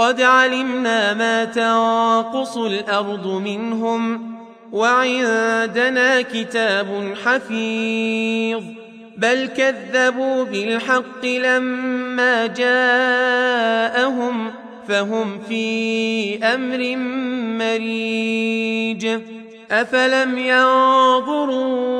قد علمنا ما تنقص الأرض منهم وعندنا كتاب حفيظ بل كذبوا بالحق لما جاءهم فهم في أمر مريج أفلم ينظروا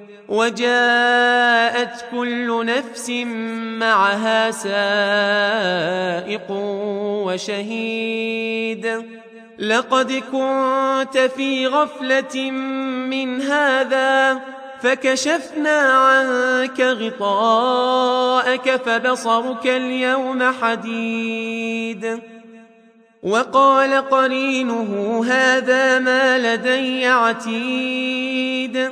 وجاءت كل نفس معها سائق وشهيد. لقد كنت في غفلة من هذا فكشفنا عنك غطاءك فبصرك اليوم حديد. وقال قرينه هذا ما لدي عتيد.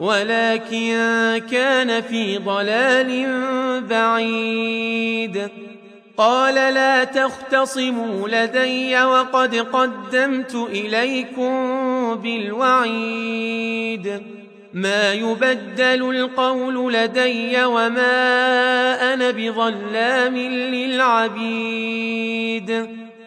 ولكن كان في ضلال بعيد. قال لا تختصموا لدي وقد قدمت إليكم بالوعيد. ما يبدل القول لدي وما أنا بظلام للعبيد.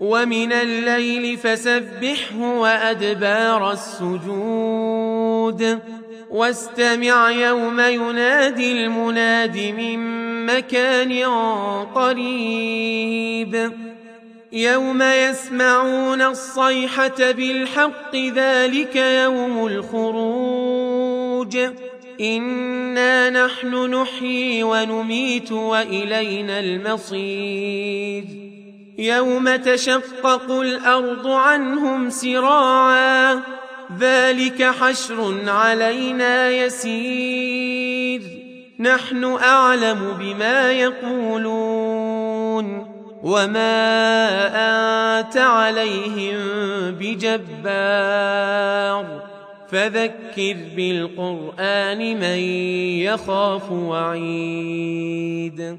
ومن الليل فسبحه وأدبار السجود. واستمع يوم ينادي المناد من مكان قريب. يوم يسمعون الصيحة بالحق ذلك يوم الخروج. إنا نحن نحيي ونميت وإلينا المصير. يوم تشقق الأرض عنهم سراعا ذلك حشر علينا يسير. نحن أعلم بما يقولون. وما أنت عليهم بجبار. فذكر بالقرآن من يخاف وعيد.